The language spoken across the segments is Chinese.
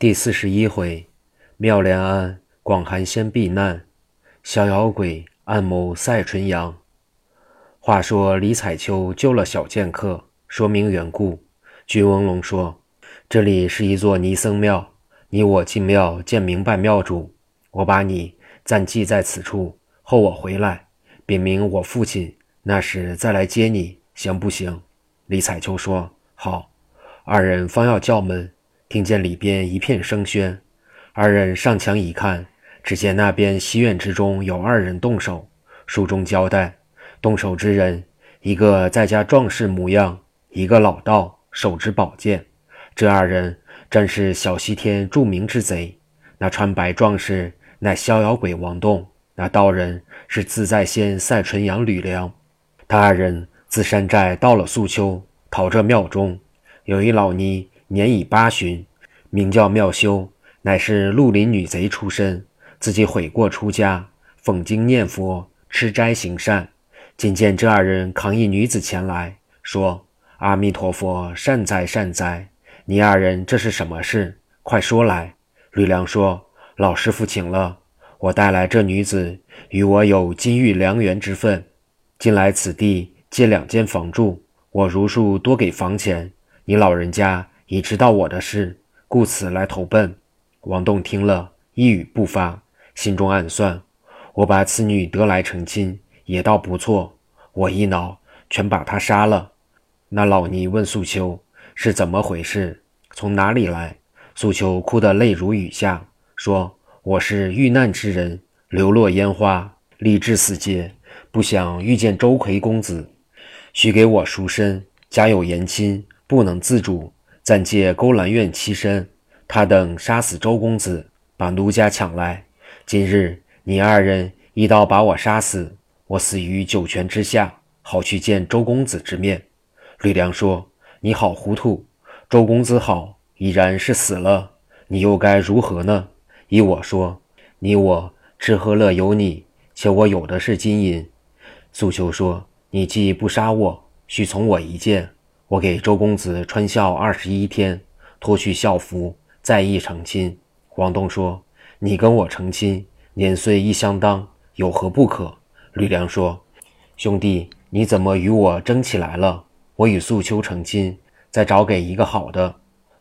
第四十一回，妙莲庵广寒仙避难，逍遥鬼暗谋赛纯阳。话说李彩秋救了小剑客，说明缘故。君翁龙说：“这里是一座尼僧庙，你我进庙见明白庙主，我把你暂寄在此处，后我回来禀明我父亲，那时再来接你，行不行？”李彩秋说：“好。”二人方要叫门。听见里边一片声喧，二人上墙一看，只见那边西院之中有二人动手。书中交代，动手之人，一个在家壮士模样，一个老道，手执宝剑。这二人正是小西天著名之贼。那穿白壮士乃逍遥鬼王栋，那道人是自在仙赛纯阳吕梁。他二人自山寨到了素丘，逃这庙中，有一老尼。年已八旬，名叫妙修，乃是绿林女贼出身，自己悔过出家，讽经念佛，吃斋行善。今见这二人扛一女子前来，说：“阿弥陀佛，善哉善哉！你二人这是什么事？快说来。”吕梁说：“老师傅请了，我带来这女子与我有金玉良缘之分，近来此地借两间房住，我如数多给房钱。你老人家。”已知道我的事，故此来投奔。王栋听了一语不发，心中暗算：我把此女得来成亲，也倒不错。我一恼，全把她杀了。那老尼问素秋是怎么回事，从哪里来？素秋哭得泪如雨下，说：“我是遇难之人，流落烟花，立志死劫，不想遇见周奎公子，许给我赎身，家有严亲，不能自主。”暂借勾栏院栖身，他等杀死周公子，把奴家抢来。今日你二人一刀把我杀死，我死于九泉之下，好去见周公子之面。吕梁说：“你好糊涂，周公子好已然是死了，你又该如何呢？”依我说，你我吃喝乐有你，且我有的是金银。素秋说：“你既不杀我，须从我一剑。”我给周公子穿孝二十一天，脱去孝服，再议成亲。王栋说：“你跟我成亲，年岁亦相当，有何不可？”吕梁说：“兄弟，你怎么与我争起来了？我与素秋成亲，再找给一个好的，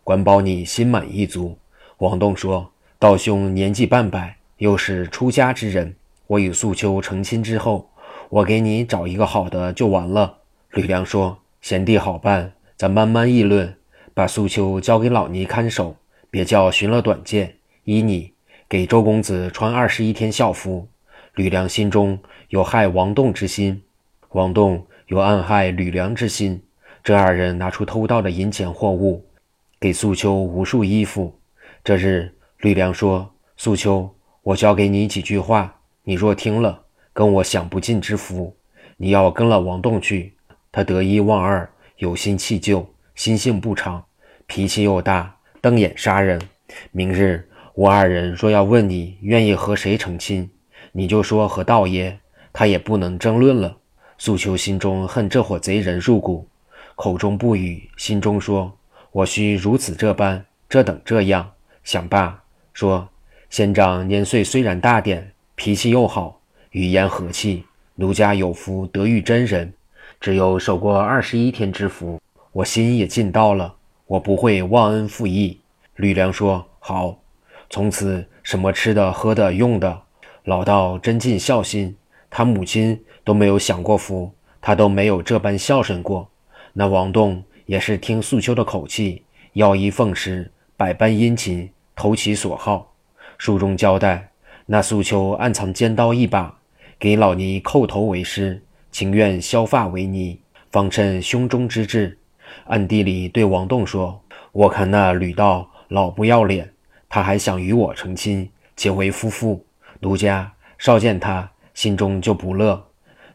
管保你心满意足。”王栋说：“道兄年纪半百，又是出家之人，我与素秋成亲之后，我给你找一个好的就完了。”吕梁说。贤弟好办，咱慢慢议论。把素秋交给老尼看守，别叫寻了短见。依你给周公子穿二十一天孝服。吕梁心中有害王栋之心，王栋有暗害吕梁之心。这二人拿出偷盗的银钱货物，给素秋无数衣服。这日，吕梁说：“素秋，我教给你几句话，你若听了，跟我享不尽之福。你要跟了王栋去。”他得一忘二，有心弃旧，心性不长，脾气又大，瞪眼杀人。明日我二人若要问你愿意和谁成亲，你就说和道爷，他也不能争论了。素秋心中恨这伙贼人入骨，口中不语，心中说：“我须如此这般，这等这样。”想罢，说：“仙长年岁虽然大点，脾气又好，语言和气，奴家有福得遇真人。”只有守过二十一天之福，我心也尽到了，我不会忘恩负义。吕梁说：“好，从此什么吃的、喝的、用的，老道真尽孝心。他母亲都没有享过福，他都没有这般孝顺过。那王栋也是听素秋的口气，要衣奉食，百般殷勤，投其所好。书中交代，那素秋暗藏尖刀一把，给老尼叩头为师。”情愿削发为尼，方趁胸中之志。暗地里对王栋说：“我看那吕道老不要脸，他还想与我成亲，结为夫妇。奴家少见他，心中就不乐。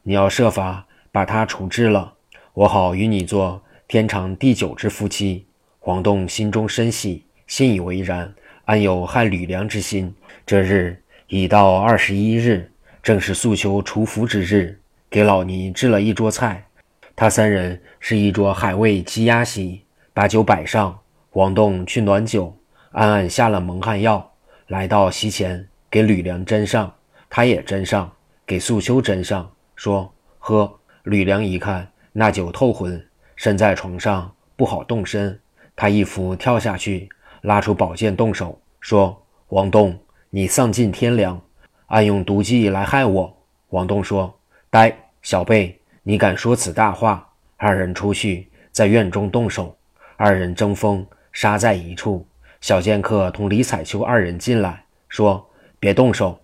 你要设法把他处置了，我好与你做天长地久之夫妻。”王栋心中深喜，信以为然，安有害吕梁之心？这日已到二十一日，正是素秋除福之日。给老尼置了一桌菜，他三人是一桌海味鸡鸭席，把酒摆上。王栋去暖酒，暗暗下了蒙汗药，来到席前，给吕梁斟上，他也斟上，给素秋斟上，说：“喝。”吕梁一看，那酒透浑，身在床上不好动身。他一伏跳下去，拉出宝剑动手，说：“王栋，你丧尽天良，暗用毒计来害我。”王栋说：“呆小辈，你敢说此大话？”二人出去，在院中动手，二人争锋，杀在一处。小剑客同李彩秋二人进来，说：“别动手。”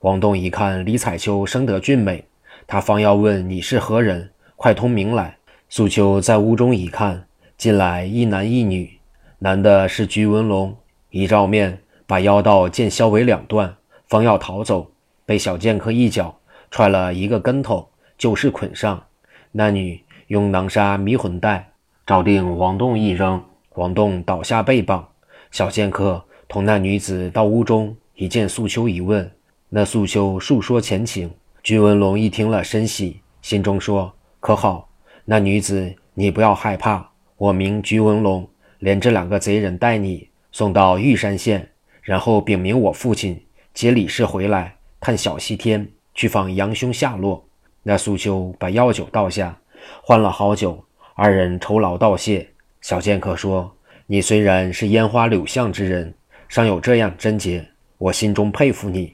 王栋一看李彩秋生得俊美。他方要问你是何人，快通名来。素秋在屋中一看，进来一男一女，男的是居文龙，一照面，把腰刀剑削为两段，方要逃走，被小剑客一脚踹了一个跟头，就是捆上。那女用囊纱迷魂带找定王栋一扔，王栋倒下被绑。小剑客同那女子到屋中，一见素秋一问，那素秋述说前情。鞠文龙一听了，深喜，心中说：“可好？那女子，你不要害怕。我名鞠文龙，连这两个贼人带你送到玉山县，然后禀明我父亲，接李氏回来，探小西天，去访杨兄下落。”那素秋把药酒倒下，换了好酒，二人酬劳道谢。小剑客说：“你虽然是烟花柳巷之人，尚有这样贞洁，我心中佩服你。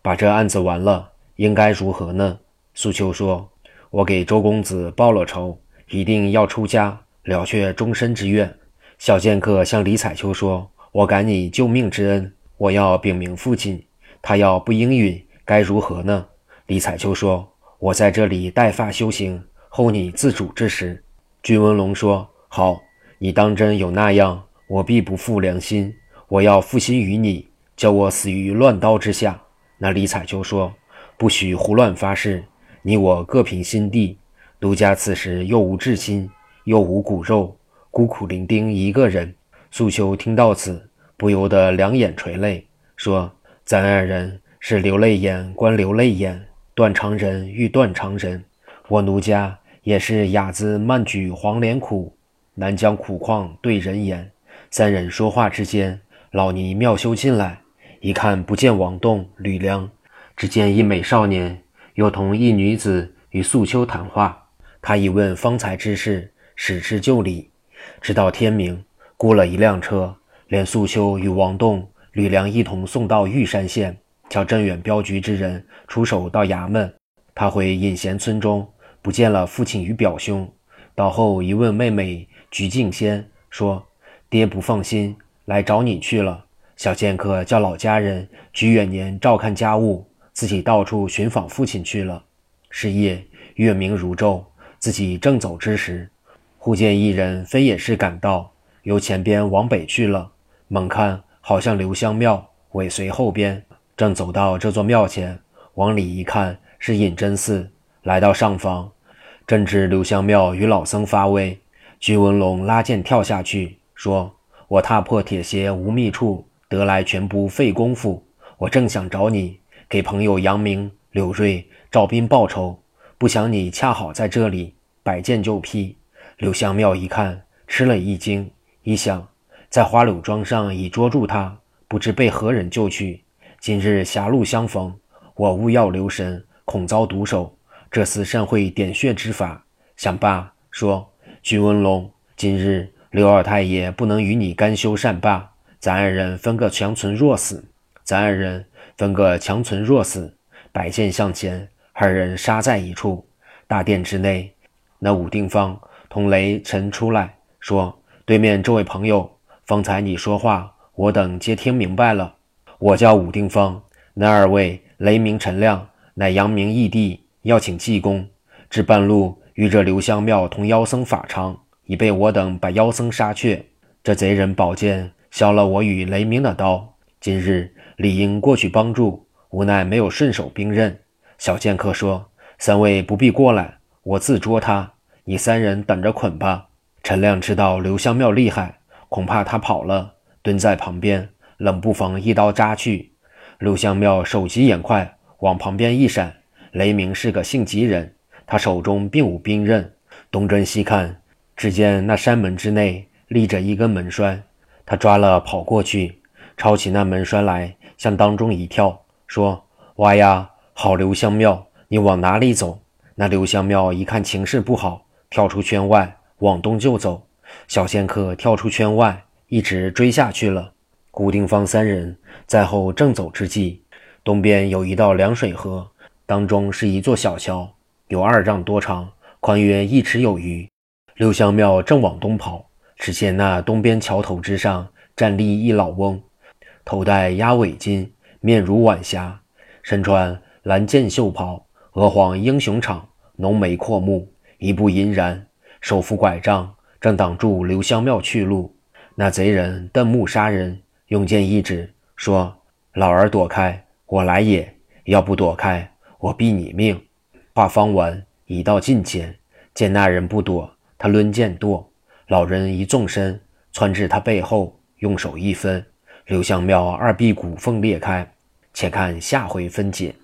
把这案子完了。”应该如何呢？苏秋说：“我给周公子报了仇，一定要出家了却终身之愿。”小剑客向李彩秋说：“我感你救命之恩，我要禀明父亲，他要不应允，该如何呢？”李彩秋说：“我在这里带发修行，候你自主之时。”君文龙说：“好，你当真有那样，我必不负良心。我要负心于你，叫我死于乱刀之下。”那李彩秋说。不许胡乱发誓！你我各凭心地，奴家此时又无至亲，又无骨肉，孤苦伶仃一个人。素秋听到此，不由得两眼垂泪，说：“咱二人是流泪眼观流泪眼，断肠人遇断肠人。我奴家也是哑子慢举黄连苦，难将苦况对人言。”三人说话之间，老尼妙修进来，一看不见王栋、吕梁。只见一美少年，又同一女子与素秋谈话。他一问方才之事，使之就礼。直到天明，雇了一辆车，连素秋与王栋、吕梁一同送到玉山县，叫镇远镖局之人出手到衙门。他回隐贤村中，不见了父亲与表兄。到后一问妹妹菊静仙，说：“爹不放心，来找你去了。”小剑客叫老家人菊远年照看家务。自己到处寻访父亲去了。是夜，月明如昼，自己正走之时，忽见一人飞也是赶到，由前边往北去了。猛看，好像刘香庙，尾随后边，正走到这座庙前，往里一看，是隐真寺。来到上方，正值刘香庙与老僧发威。徐文龙拉剑跳下去，说：“我踏破铁鞋无觅处，得来全不费功夫。我正想找你。”给朋友杨明、柳瑞、赵斌报仇，不想你恰好在这里，摆剑就劈。刘香庙一看，吃了一惊，一想，在花柳庄上已捉住他，不知被何人救去。今日狭路相逢，我勿要留神，恐遭毒手。这厮甚会点穴之法。想罢，说：“徐文龙，今日刘二太爷不能与你甘休善罢，咱二人分个强存弱死。咱二人。”分个强存弱死，摆剑向前，二人杀在一处。大殿之内，那武定方同雷尘出来说：“对面这位朋友，方才你说话，我等皆听明白了。我叫武定方，那二位雷鸣陈亮，乃阳明义弟，要请济公。至半路遇着刘香庙同妖僧法常，已被我等把妖僧杀却。这贼人宝剑削了我与雷鸣的刀，今日。”理应过去帮助，无奈没有顺手兵刃。小剑客说：“三位不必过来，我自捉他。你三人等着捆吧。”陈亮知道刘香庙厉害，恐怕他跑了，蹲在旁边，冷不防一刀扎去。刘香庙手疾眼快，往旁边一闪。雷鸣是个性急人，他手中并无兵刃，东睁西看，只见那山门之内立着一根门栓，他抓了跑过去。抄起那门栓来，向当中一跳，说：“哇呀，好刘香庙，你往哪里走？”那刘香庙一看情势不好，跳出圈外，往东就走。小仙客跳出圈外，一直追下去了。顾定方三人在后正走之际，东边有一道凉水河，当中是一座小桥，有二丈多长，宽约一尺有余。刘香庙正往东跑，只见那东边桥头之上站立一老翁，头戴鸭尾巾，面如晚霞，身穿蓝箭袖袍。鹅黄英雄场，浓眉阔目，一步银然，手扶拐杖，正挡住刘香庙去路。那贼人瞪目杀人，用剑一指，说：“老儿躲开，我来也。要不躲开，我毙你命。”话方完，已到近前，见那人不躲，他抡剑剁。老人一纵身，窜至他背后，用手一分，刘向庙二臂骨缝裂开。且看下回分解。